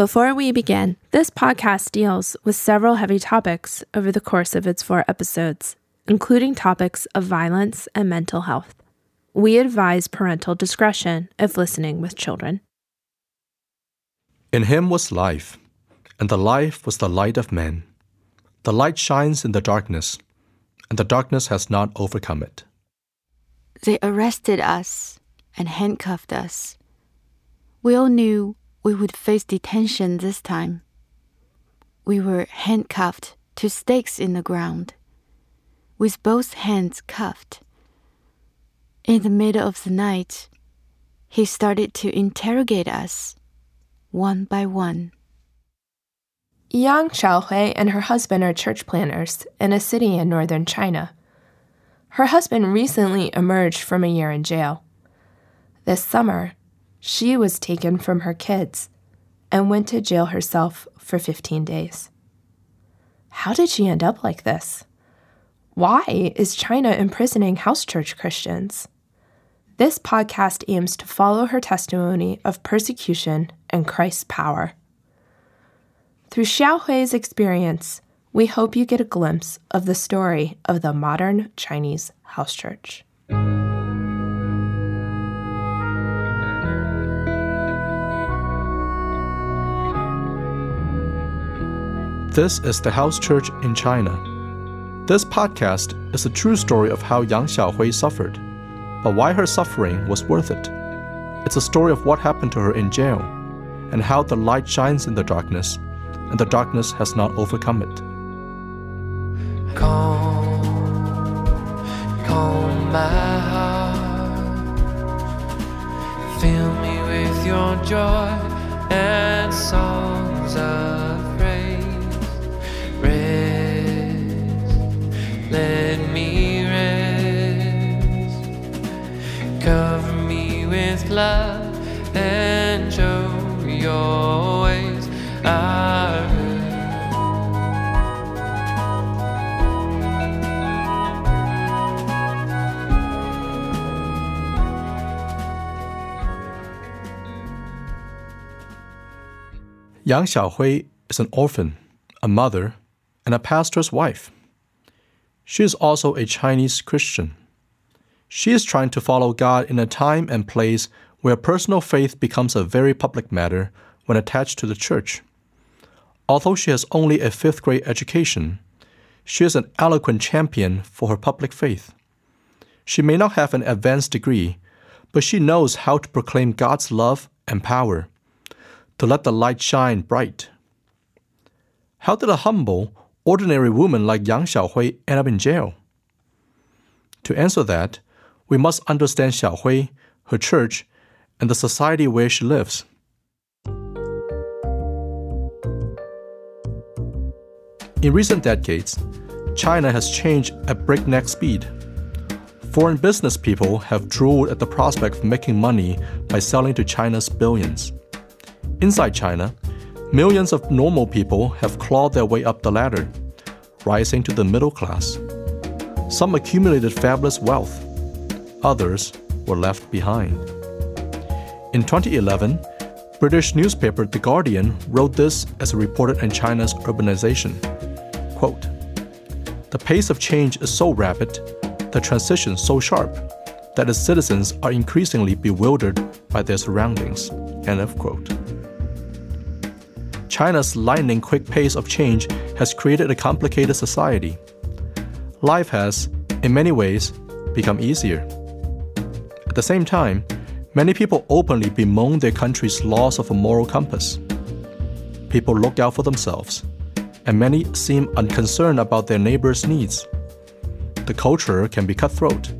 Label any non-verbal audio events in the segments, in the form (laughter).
Before we begin, this podcast deals with several heavy topics over the course of its four episodes, including topics of violence and mental health. We advise parental discretion if listening with children. In him was life, and the life was the light of men. The light shines in the darkness, and the darkness has not overcome it. They arrested us and handcuffed us. We all knew we would face detention this time. We were handcuffed to stakes in the ground, with both hands cuffed. In the middle of the night, he started to interrogate us, one by one. Yang Xiaohui and her husband are church planters in a city in northern China. Her husband recently emerged from a year in jail. This summer, she was taken from her kids and went to jail herself for 15 days. How did she end up like this? Why is China imprisoning house church Christians? This podcast aims to follow her testimony of persecution and Christ's power. Through Xiaohui's experience, we hope you get a glimpse of the story of the modern Chinese house church. This is the house church in China. This podcast is a true story of how Yang Xiaohui suffered, but why her suffering was worth it. It's a story of what happened to her in jail, and how the light shines in the darkness, and the darkness has not overcome it. Calm, calm my heart. Fill me with your joy and show your ways. Yang Xiaohui is an orphan, a mother, and a pastor's wife. She is also a Chinese Christian. She is trying to follow God in a time and place where personal faith becomes a very public matter when attached to the church. Although she has only a fifth grade education, she is an eloquent champion for her public faith. She may not have an advanced degree, but she knows how to proclaim God's love and power, to let the light shine bright. How did a humble, ordinary woman like Yang Xiaohui end up in jail? To answer that, we must understand Xiaohui, her church, and the society where she lives. In recent decades, China has changed at breakneck speed. Foreign business people have drooled at the prospect of making money by selling to China's billions. Inside China, millions of normal people have clawed their way up the ladder, rising to the middle class. Some accumulated fabulous wealth, others were left behind. In 2011, British newspaper The Guardian wrote this as reported on China's urbanization. Quote, the pace of change is so rapid, the transition so sharp, that its citizens are increasingly bewildered by their surroundings. End of quote. China's lightning quick pace of change has created a complicated society. Life has, in many ways, become easier. At the same time, many people openly bemoan their country's loss of a moral compass. People look out for themselves, and many seem unconcerned about their neighbors' needs. The culture can be cutthroat.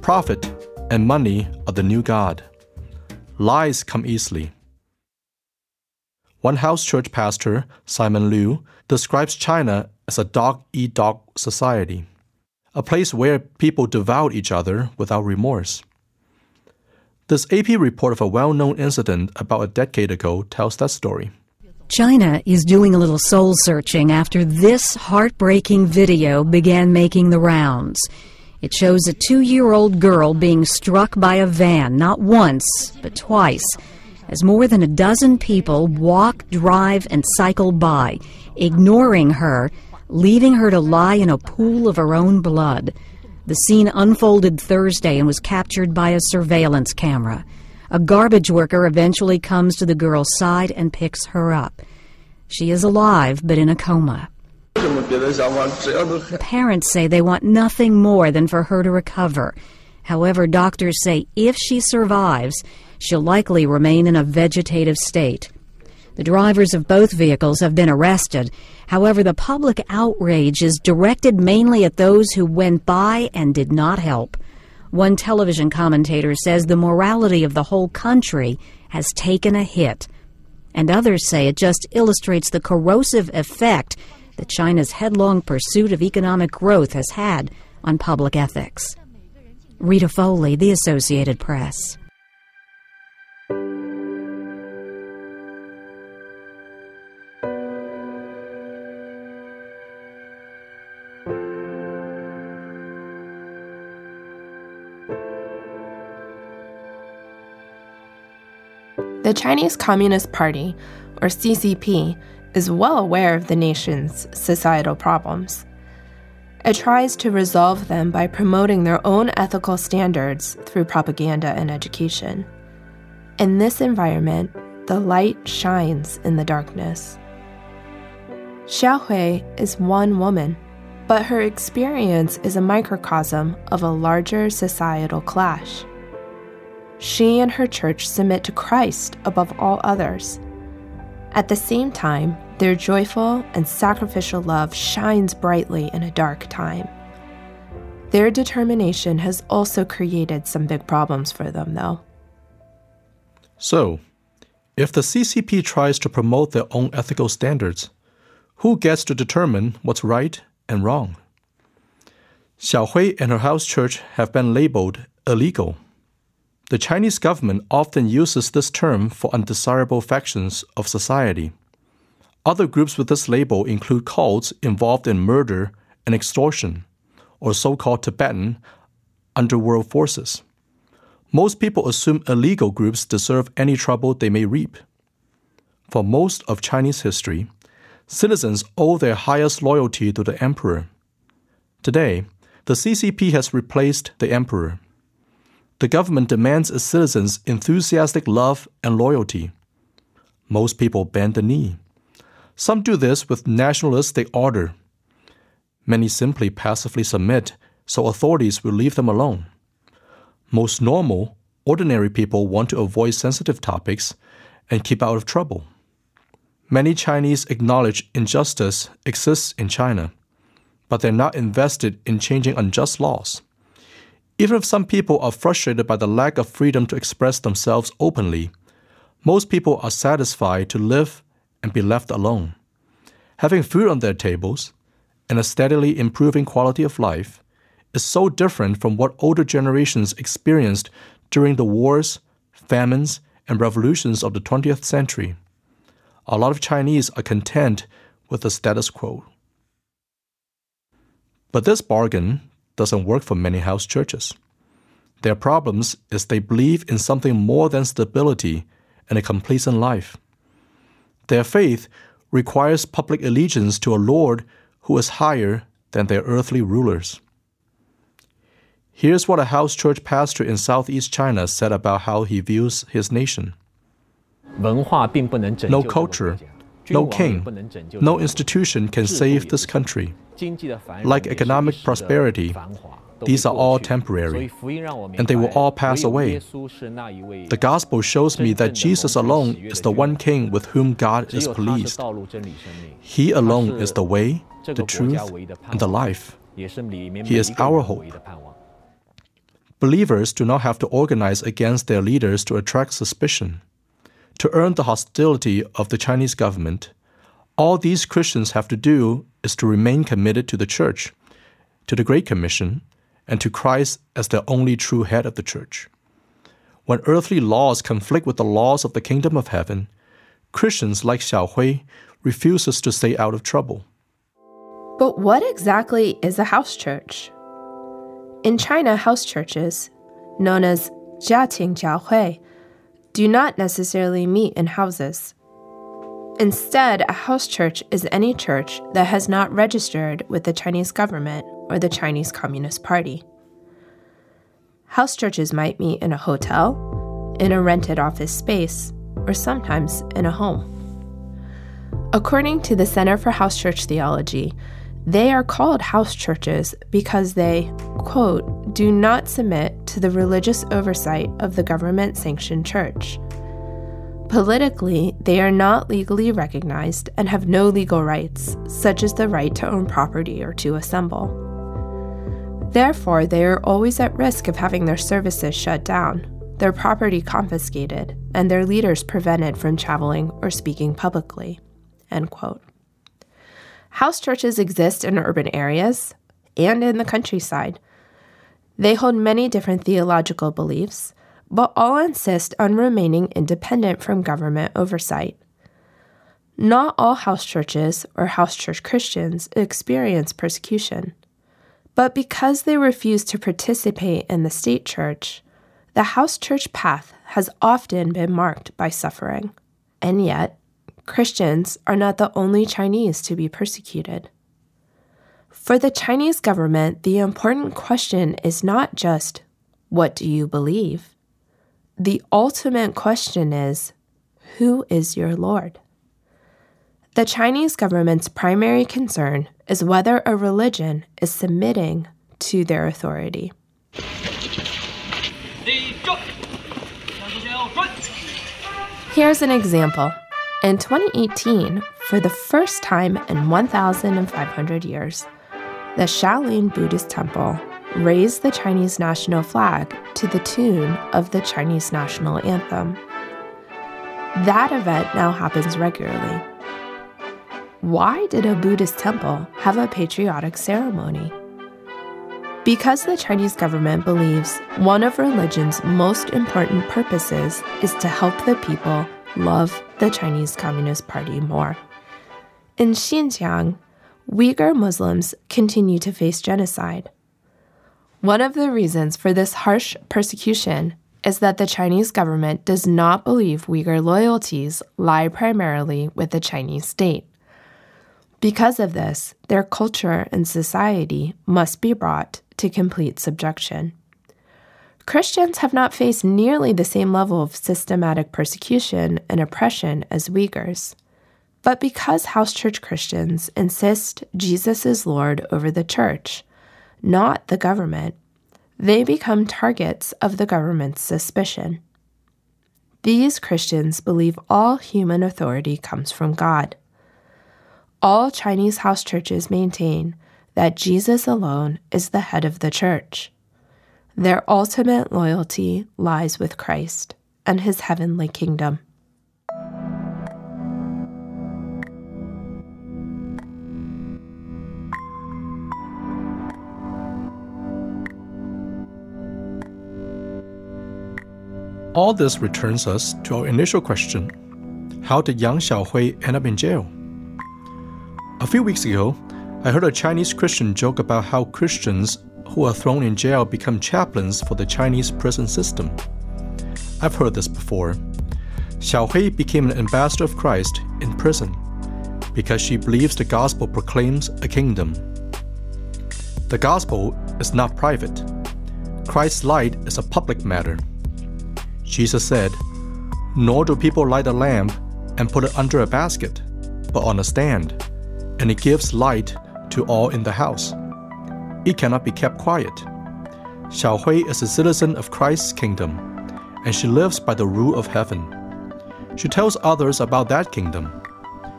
Profit and money are the new god. Lies come easily. One house church pastor, Simon Liu, describes China as a dog eat dog society, a place where people devour each other without remorse. This AP report of a well known incident about a decade ago tells that story. China is doing a little soul searching after this heartbreaking video began making the rounds. It shows a two year old girl being struck by a van not once, but twice, as more than a dozen people walk, drive, and cycle by, ignoring her, leaving her to lie in a pool of her own blood. The scene unfolded Thursday and was captured by a surveillance camera. A garbage worker eventually comes to the girl's side and picks her up. She is alive but in a coma. The parents say they want nothing more than for her to recover. However, doctors say if she survives, she'll likely remain in a vegetative state. The drivers of both vehicles have been arrested. However, the public outrage is directed mainly at those who went by and did not help. One television commentator says the morality of the whole country has taken a hit. And others say it just illustrates the corrosive effect that China's headlong pursuit of economic growth has had on public ethics. Rita Foley, The Associated Press. The Chinese Communist Party, or CCP, is well aware of the nation's societal problems. It tries to resolve them by promoting their own ethical standards through propaganda and education. In this environment, the light shines in the darkness. Xiaohui is one woman, but her experience is a microcosm of a larger societal clash. She and her church submit to Christ above all others. At the same time, their joyful and sacrificial love shines brightly in a dark time. Their determination has also created some big problems for them, though. So, if the CCP tries to promote their own ethical standards, who gets to determine what's right and wrong? Xiao Hui and her house church have been labeled illegal. The Chinese government often uses this term for undesirable factions of society. Other groups with this label include cults involved in murder and extortion, or so called Tibetan underworld forces. Most people assume illegal groups deserve any trouble they may reap. For most of Chinese history, citizens owe their highest loyalty to the emperor. Today, the CCP has replaced the emperor. The government demands its citizens enthusiastic love and loyalty. Most people bend the knee. Some do this with nationalistic ardor. Many simply passively submit so authorities will leave them alone. Most normal, ordinary people want to avoid sensitive topics and keep out of trouble. Many Chinese acknowledge injustice exists in China, but they're not invested in changing unjust laws. Even if some people are frustrated by the lack of freedom to express themselves openly, most people are satisfied to live and be left alone. Having food on their tables and a steadily improving quality of life is so different from what older generations experienced during the wars, famines, and revolutions of the 20th century. A lot of Chinese are content with the status quo. But this bargain doesn't work for many house churches. Their problems is they believe in something more than stability and a complacent life. Their faith requires public allegiance to a Lord who is higher than their earthly rulers. Here's what a house church pastor in southeast China said about how he views his nation. No culture, no king, no institution can save this country. Like economic prosperity, these are all temporary, and they will all pass away. The gospel shows me that Jesus alone is the one king with whom God is pleased. He alone is the way, the truth, and the life. He is our hope. Believers do not have to organize against their leaders to attract suspicion. To earn the hostility of the Chinese government, all these Christians have to do is to remain committed to the church, to the Great Commission, and to Christ as the only true head of the church. When earthly laws conflict with the laws of the kingdom of heaven, Christians like Xiao Hui refuses to stay out of trouble. But what exactly is a house church? In China, house churches, known as Jiating Jiaohui, do not necessarily meet in houses. Instead, a house church is any church that has not registered with the Chinese government or the Chinese Communist Party. House churches might meet in a hotel, in a rented office space, or sometimes in a home. According to the Center for House Church Theology, they are called house churches because they, quote, do not submit to the religious oversight of the government sanctioned church. Politically, they are not legally recognized and have no legal rights, such as the right to own property or to assemble. Therefore, they are always at risk of having their services shut down, their property confiscated, and their leaders prevented from traveling or speaking publicly. End quote. House churches exist in urban areas and in the countryside. They hold many different theological beliefs, but all insist on remaining independent from government oversight. Not all house churches or house church Christians experience persecution. But because they refuse to participate in the state church, the house church path has often been marked by suffering. And yet, Christians are not the only Chinese to be persecuted. For the Chinese government, the important question is not just, What do you believe? The ultimate question is, Who is your Lord? The Chinese government's primary concern is whether a religion is submitting to their authority. Here's an example in 2018, for the first time in 1,500 years, the Shaolin Buddhist Temple raised the Chinese national flag to the tune of the Chinese national anthem. That event now happens regularly. Why did a Buddhist temple have a patriotic ceremony? Because the Chinese government believes one of religion's most important purposes is to help the people love the Chinese Communist Party more. In Xinjiang, Uyghur Muslims continue to face genocide. One of the reasons for this harsh persecution is that the Chinese government does not believe Uyghur loyalties lie primarily with the Chinese state. Because of this, their culture and society must be brought to complete subjection. Christians have not faced nearly the same level of systematic persecution and oppression as Uyghurs. But because house church Christians insist Jesus is Lord over the church, not the government, they become targets of the government's suspicion. These Christians believe all human authority comes from God. All Chinese house churches maintain that Jesus alone is the head of the church. Their ultimate loyalty lies with Christ and his heavenly kingdom. All this returns us to our initial question How did Yang Xiaohui end up in jail? A few weeks ago, I heard a Chinese Christian joke about how Christians who are thrown in jail become chaplains for the Chinese prison system. I've heard this before. Xiaohui became an ambassador of Christ in prison because she believes the gospel proclaims a kingdom. The gospel is not private. Christ's light is a public matter. Jesus said, Nor do people light a lamp and put it under a basket, but on a stand, and it gives light to all in the house it cannot be kept quiet. Xiao Hui is a citizen of Christ's kingdom, and she lives by the rule of heaven. She tells others about that kingdom.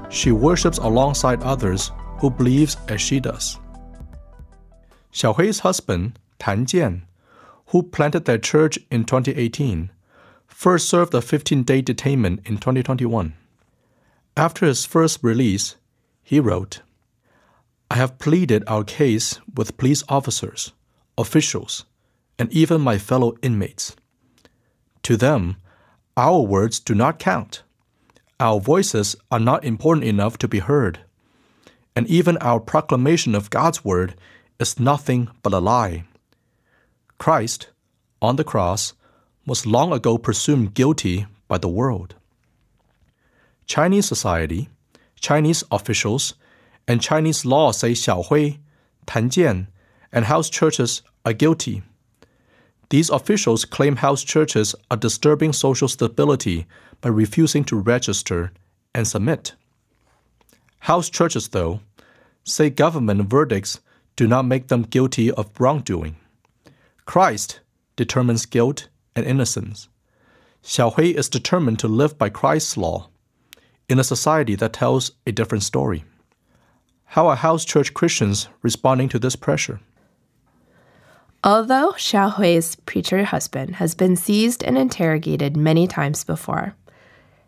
She worships alongside others who believes as she does. Xiao Hui's husband, Tan Jian, who planted their church in 2018, first served a 15-day detainment in 2021. After his first release, he wrote, I have pleaded our case with police officers, officials, and even my fellow inmates. To them, our words do not count. Our voices are not important enough to be heard. And even our proclamation of God's word is nothing but a lie. Christ, on the cross, was long ago presumed guilty by the world. Chinese society, Chinese officials, and Chinese law say Xiaohui, Tanjian, and house churches are guilty. These officials claim house churches are disturbing social stability by refusing to register and submit. House churches, though, say government verdicts do not make them guilty of wrongdoing. Christ determines guilt and innocence. Xiaohui is determined to live by Christ's law in a society that tells a different story. How are house church Christians responding to this pressure? Although Xiaohui's preacher husband has been seized and interrogated many times before,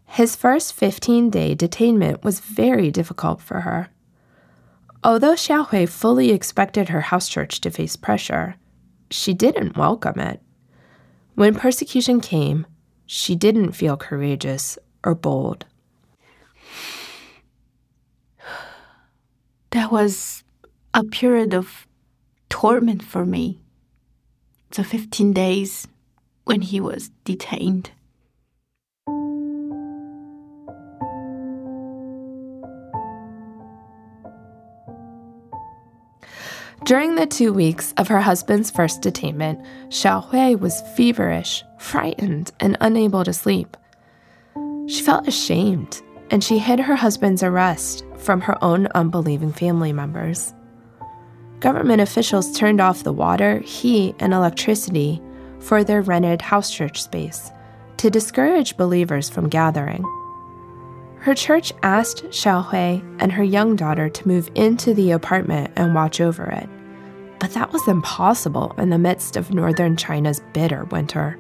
his first 15 day detainment was very difficult for her. Although Xiaohui fully expected her house church to face pressure, she didn't welcome it. When persecution came, she didn't feel courageous or bold. (sighs) That was a period of torment for me. The 15 days when he was detained. During the two weeks of her husband's first detainment, Xiaohui was feverish, frightened, and unable to sleep. She felt ashamed, and she hid her husband's arrest from her own unbelieving family members. Government officials turned off the water, heat, and electricity for their rented house church space to discourage believers from gathering. Her church asked Xiaohui and her young daughter to move into the apartment and watch over it, but that was impossible in the midst of northern China's bitter winter.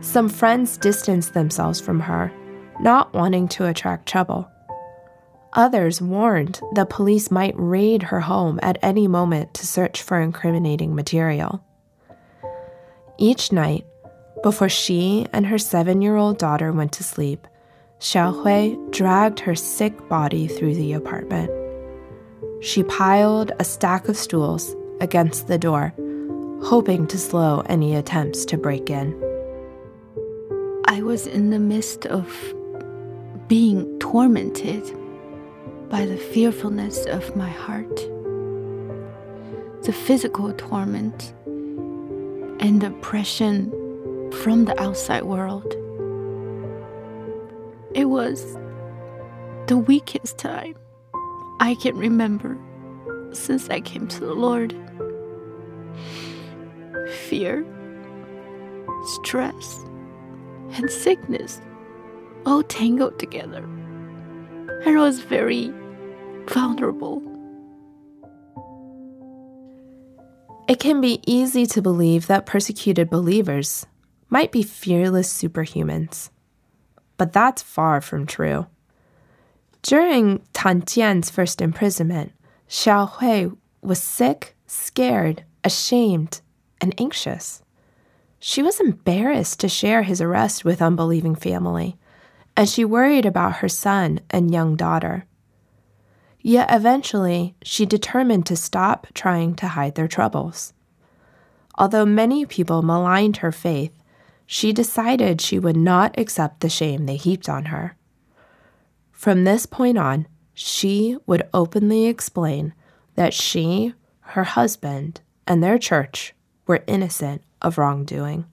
Some friends distanced themselves from her, not wanting to attract trouble. Others warned the police might raid her home at any moment to search for incriminating material. Each night, before she and her seven year old daughter went to sleep, Xiaohui dragged her sick body through the apartment. She piled a stack of stools against the door, hoping to slow any attempts to break in. I was in the midst of being tormented by the fearfulness of my heart, the physical torment, and oppression from the outside world. It was the weakest time I can remember since I came to the Lord. Fear, stress, and sickness all tangled together. And I was very vulnerable. It can be easy to believe that persecuted believers might be fearless superhumans but that's far from true. During Tan Jian's first imprisonment, Xiao Hui was sick, scared, ashamed, and anxious. She was embarrassed to share his arrest with unbelieving family, and she worried about her son and young daughter. Yet eventually, she determined to stop trying to hide their troubles. Although many people maligned her faith, she decided she would not accept the shame they heaped on her. From this point on, she would openly explain that she, her husband, and their church were innocent of wrongdoing.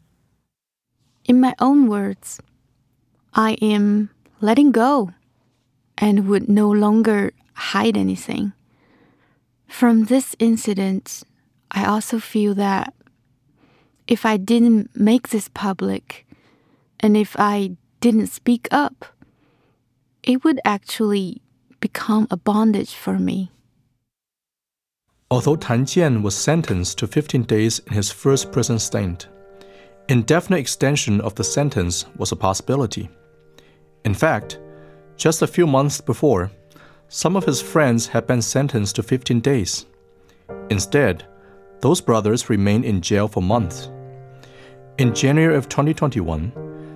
In my own words, I am letting go and would no longer hide anything. From this incident, I also feel that if I didn't make this public and if I didn't speak up, it would actually become a bondage for me. Although Tan Jian was sentenced to 15 days in his first prison stint, indefinite extension of the sentence was a possibility. In fact, just a few months before, some of his friends had been sentenced to 15 days. Instead, those brothers remained in jail for months. In January of 2021,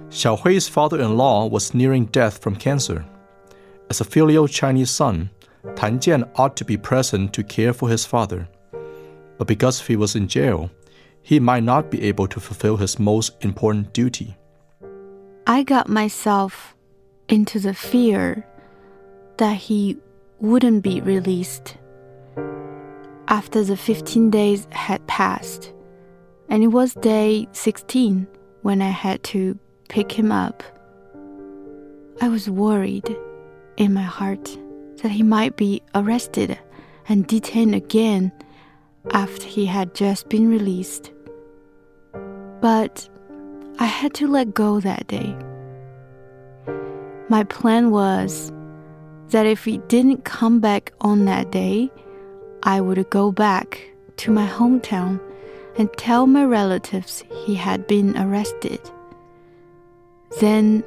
Xiao Hui's father in law was nearing death from cancer. As a filial Chinese son, Tan Jian ought to be present to care for his father. But because he was in jail, he might not be able to fulfill his most important duty. I got myself into the fear that he wouldn't be released. After the 15 days had passed, and it was day 16 when I had to pick him up, I was worried in my heart that he might be arrested and detained again after he had just been released. But I had to let go that day. My plan was that if he didn't come back on that day, I would go back to my hometown and tell my relatives he had been arrested. Then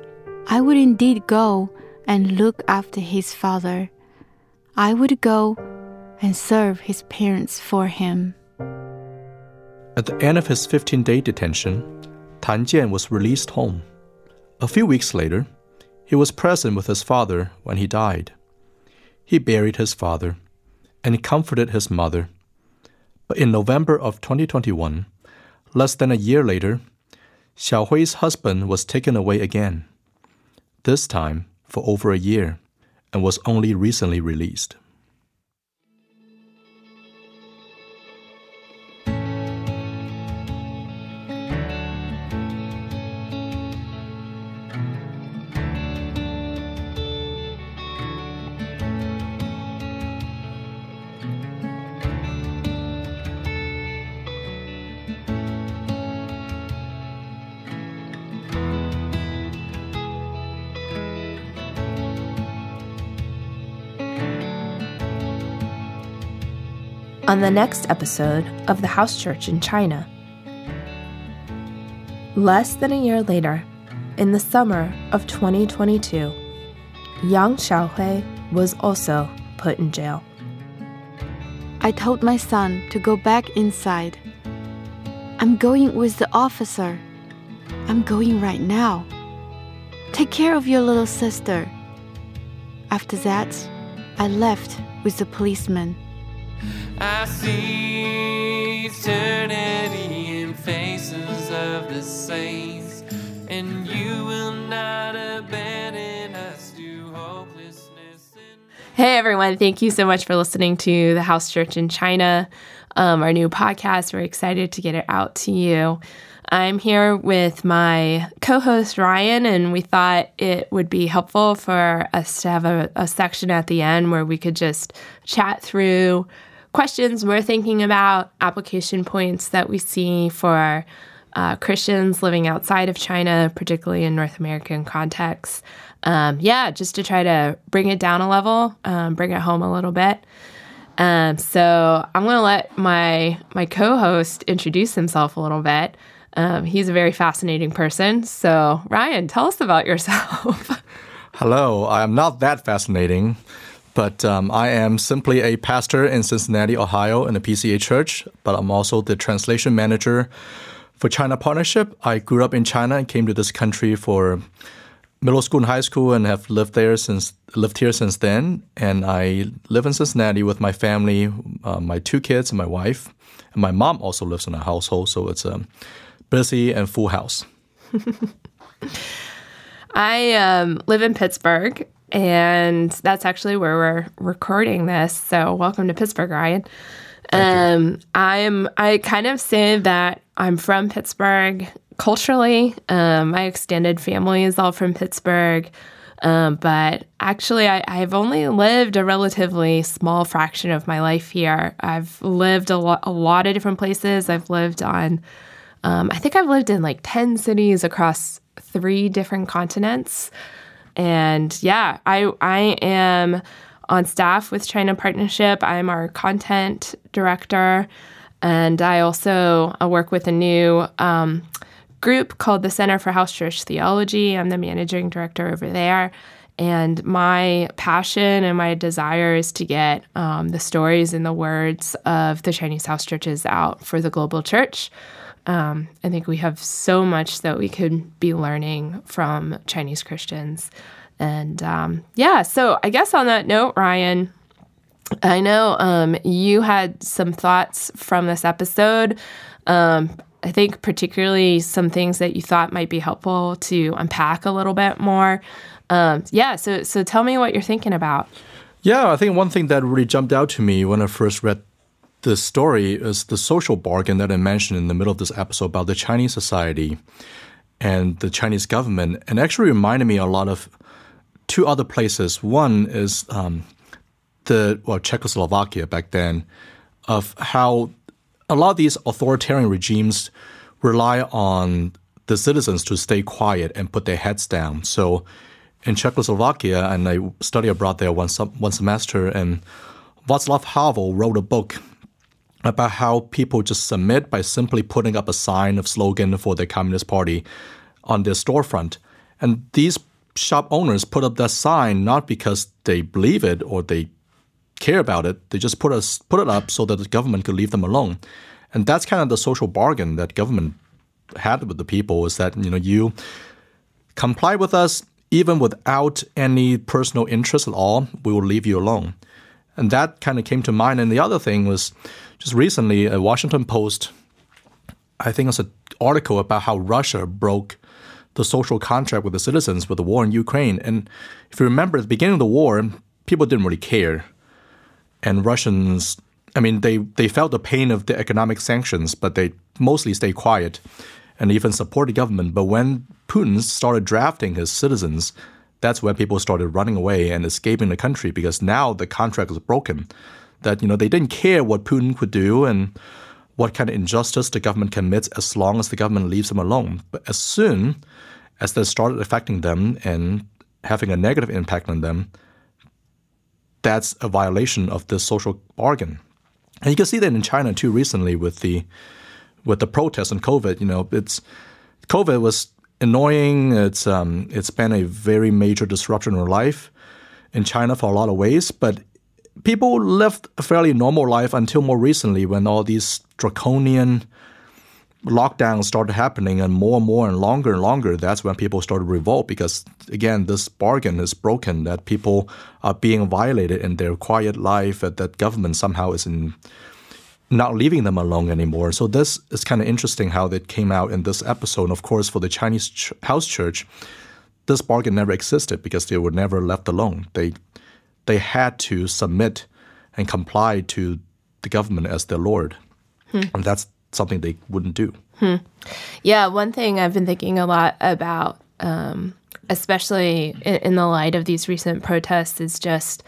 I would indeed go and look after his father. I would go and serve his parents for him. At the end of his 15 day detention, Tan Jian was released home. A few weeks later, he was present with his father when he died. He buried his father and comforted his mother. But in November of 2021, less than a year later, Xiaohui's husband was taken away again, this time for over a year, and was only recently released. On the next episode of The House Church in China. Less than a year later, in the summer of 2022, Yang Xiaohui was also put in jail. I told my son to go back inside. I'm going with the officer. I'm going right now. Take care of your little sister. After that, I left with the policeman. I see eternity in faces of the saints, and you will not abandon us to hopelessness. Hey everyone, thank you so much for listening to the House Church in China, um, our new podcast. We're excited to get it out to you. I'm here with my co host Ryan, and we thought it would be helpful for us to have a, a section at the end where we could just chat through questions we're thinking about, application points that we see for uh, Christians living outside of China, particularly in North American contexts. Um, yeah, just to try to bring it down a level, um, bring it home a little bit. Um, so I'm going to let my my co-host introduce himself a little bit. Um, he's a very fascinating person. So Ryan, tell us about yourself. (laughs) Hello, I am not that fascinating. But um, I am simply a pastor in Cincinnati, Ohio, in a PCA church, but I'm also the translation manager for China Partnership. I grew up in China and came to this country for middle school and high school and have lived there since lived here since then. And I live in Cincinnati with my family, uh, my two kids and my wife. And my mom also lives in a household, so it's a busy and full house. (laughs) I um, live in Pittsburgh and that's actually where we're recording this. So, welcome to Pittsburgh, Ryan. Um, I'm I kind of say that I'm from Pittsburgh culturally. Um, my extended family is all from Pittsburgh. Um, but actually, I, have only lived a relatively small fraction of my life here. I've lived a, lo- a lot of different places. I've lived on, um, I think I've lived in like 10 cities across three different continents. And yeah, I I am on staff with China Partnership. I'm our content director, and I also uh, work with a new um, group called the Center for House Church Theology. I'm the managing director over there. And my passion and my desire is to get um, the stories and the words of the Chinese house churches out for the global church. Um, I think we have so much that we could be learning from Chinese Christians. And um, yeah, so I guess on that note, Ryan, I know um, you had some thoughts from this episode. Um, I think particularly some things that you thought might be helpful to unpack a little bit more. Um, yeah, so so tell me what you're thinking about. Yeah, I think one thing that really jumped out to me when I first read the story is the social bargain that I mentioned in the middle of this episode about the Chinese society and the Chinese government, and actually reminded me a lot of two other places. One is um, the well Czechoslovakia back then, of how a lot of these authoritarian regimes rely on the citizens to stay quiet and put their heads down. So in Czechoslovakia, and I studied abroad there one, one semester, and Václav Havel wrote a book about how people just submit by simply putting up a sign of slogan for the Communist Party on their storefront. And these shop owners put up that sign not because they believe it or they care about it. They just put us put it up so that the government could leave them alone. And that's kind of the social bargain that government had with the people is that you know you comply with us even without any personal interest at all. We will leave you alone. And that kind of came to mind. And the other thing was just recently, a Washington Post, I think it was an article about how Russia broke the social contract with the citizens with the war in Ukraine. And if you remember, at the beginning of the war, people didn't really care. And Russians, I mean, they, they felt the pain of the economic sanctions, but they mostly stayed quiet and even support the government. But when Putin started drafting his citizens, that's when people started running away and escaping the country because now the contract was broken that you know they didn't care what Putin could do and what kind of injustice the government commits as long as the government leaves them alone. But as soon as that started affecting them and having a negative impact on them, that's a violation of the social bargain. And you can see that in China too recently with the with the protests and COVID. You know, it's COVID was annoying. It's um, it's been a very major disruption in our life in China for a lot of ways, but people lived a fairly normal life until more recently when all these draconian lockdowns started happening and more and more and longer and longer that's when people started revolt because again this bargain is broken that people are being violated in their quiet life that, that government somehow is in not leaving them alone anymore so this is kind of interesting how it came out in this episode and of course for the chinese ch- house church this bargain never existed because they were never left alone they they had to submit and comply to the government as their lord. Hmm. And that's something they wouldn't do. Hmm. Yeah, one thing I've been thinking a lot about, um, especially in, in, the light of these recent protests, is just,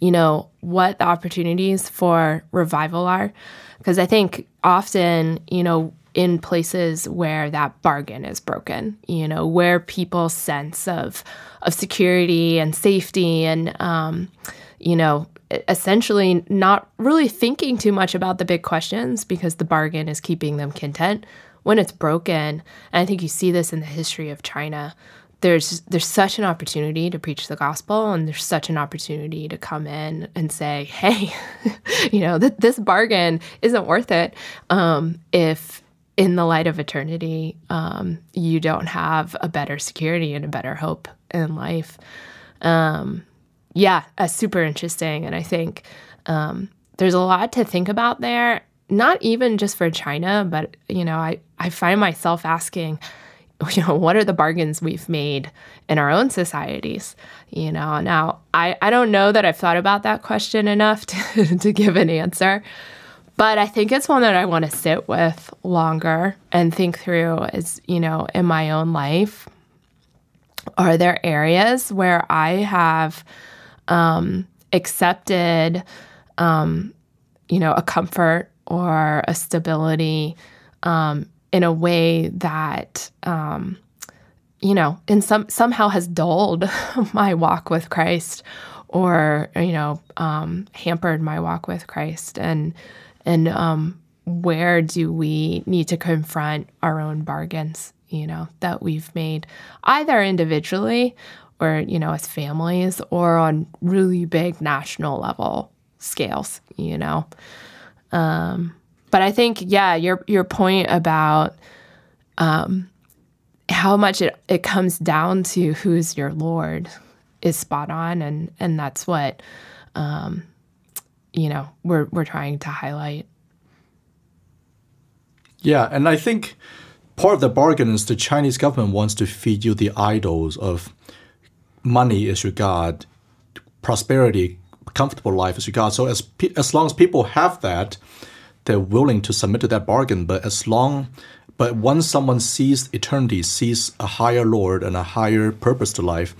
you know, what the opportunities for revival are. Because I think often, you know, in places where that bargain is broken, you know, where people's sense of of security and safety and um, you know, essentially not really thinking too much about the big questions because the bargain is keeping them content. When it's broken, and I think you see this in the history of China, there's there's such an opportunity to preach the gospel and there's such an opportunity to come in and say hey (laughs) you know th- this bargain isn't worth it um, if in the light of eternity, um, you don't have a better security and a better hope in life. Um, yeah, super interesting. And I think um, there's a lot to think about there, not even just for China, but, you know, I, I find myself asking, (laughs) you know, what are the bargains we've made in our own societies? You know, now I, I don't know that I've thought about that question enough (laughs) to, to give an answer. But I think it's one that I want to sit with longer and think through as, you know, in my own life. Are there areas where I have um, accepted, um, you know, a comfort or a stability um, in a way that, um, you know, in some somehow has dulled (laughs) my walk with Christ, or you know, um, hampered my walk with Christ, and and um, where do we need to confront our own bargains you know that we've made either individually or you know as families or on really big national level scales you know? Um, but i think yeah your your point about um, how much it, it comes down to who's your lord is spot on. And and that's what um, you know we're we're trying to highlight. Yeah, and I think part of the bargain is the Chinese government wants to feed you the idols of money is your god, prosperity, comfortable life is your god. So as as long as people have that, they're willing to submit to that bargain. But as long but once someone sees eternity, sees a higher Lord and a higher purpose to life,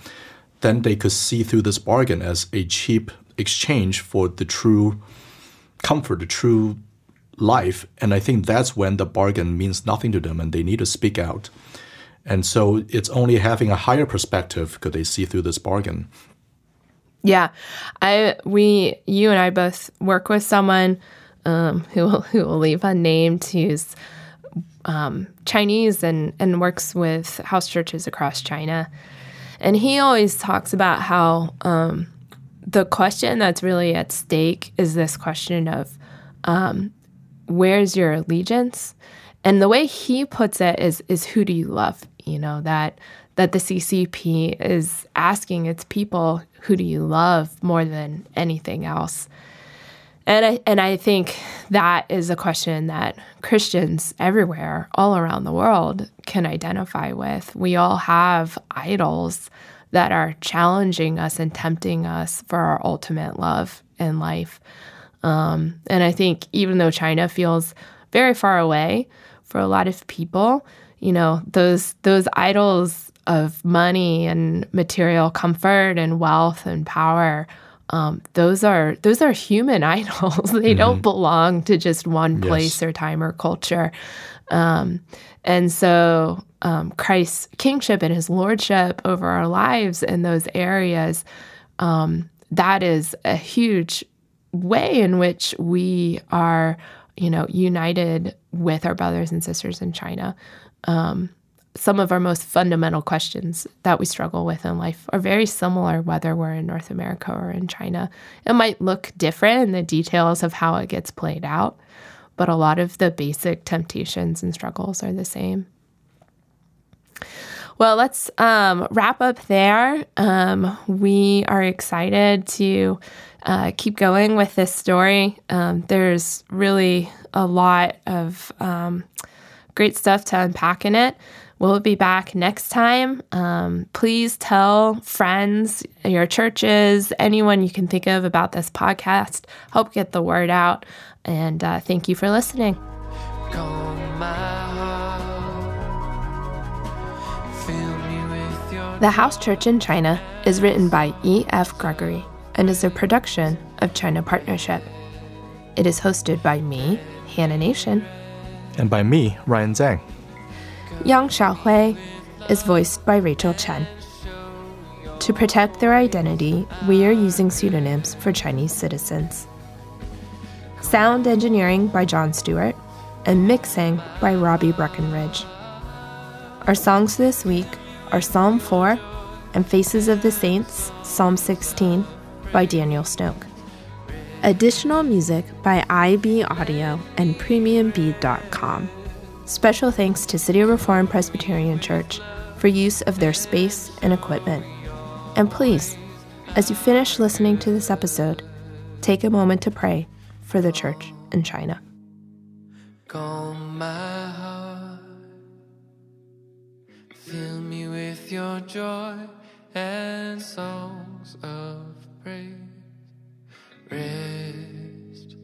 then they could see through this bargain as a cheap exchange for the true comfort, the true life. And I think that's when the bargain means nothing to them and they need to speak out. And so it's only having a higher perspective could they see through this bargain. Yeah, I we you and I both work with someone um, who will, who will leave unnamed who's um, Chinese and and works with house churches across China, and he always talks about how um, the question that's really at stake is this question of um, where's your allegiance, and the way he puts it is is who do you love? You know that that the CCP is asking its people, who do you love more than anything else? And I, and I think that is a question that Christians everywhere, all around the world, can identify with. We all have idols that are challenging us and tempting us for our ultimate love in life. Um, and I think even though China feels very far away for a lot of people, you know, those those idols of money and material comfort and wealth and power um, those are those are human (laughs) idols. they mm-hmm. don't belong to just one place yes. or time or culture. Um, and so um, Christ's kingship and his lordship over our lives in those areas, um, that is a huge way in which we are, you know, united with our brothers and sisters in China. Some of our most fundamental questions that we struggle with in life are very similar, whether we're in North America or in China. It might look different in the details of how it gets played out, but a lot of the basic temptations and struggles are the same. Well, let's um, wrap up there. Um, we are excited to uh, keep going with this story. Um, there's really a lot of um, great stuff to unpack in it. We'll be back next time. Um, please tell friends, your churches, anyone you can think of about this podcast. Help get the word out. And uh, thank you for listening. The House Church in China is written by E.F. Gregory and is a production of China Partnership. It is hosted by me, Hannah Nation, and by me, Ryan Zhang. Yang Xiaohui is voiced by Rachel Chen. To protect their identity, we are using pseudonyms for Chinese citizens. Sound engineering by John Stewart, and mixing by Robbie Breckenridge. Our songs this week are Psalm 4 and Faces of the Saints, Psalm 16 by Daniel Snoke. Additional music by IB Audio and PremiumBeat.com. Special thanks to City Reformed Presbyterian Church for use of their space and equipment. And please, as you finish listening to this episode, take a moment to pray for the church in China. My heart, fill me with your joy and songs of praise. Rest,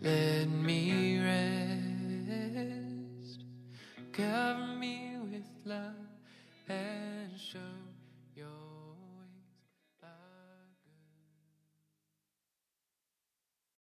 let me rest. Cover me with love.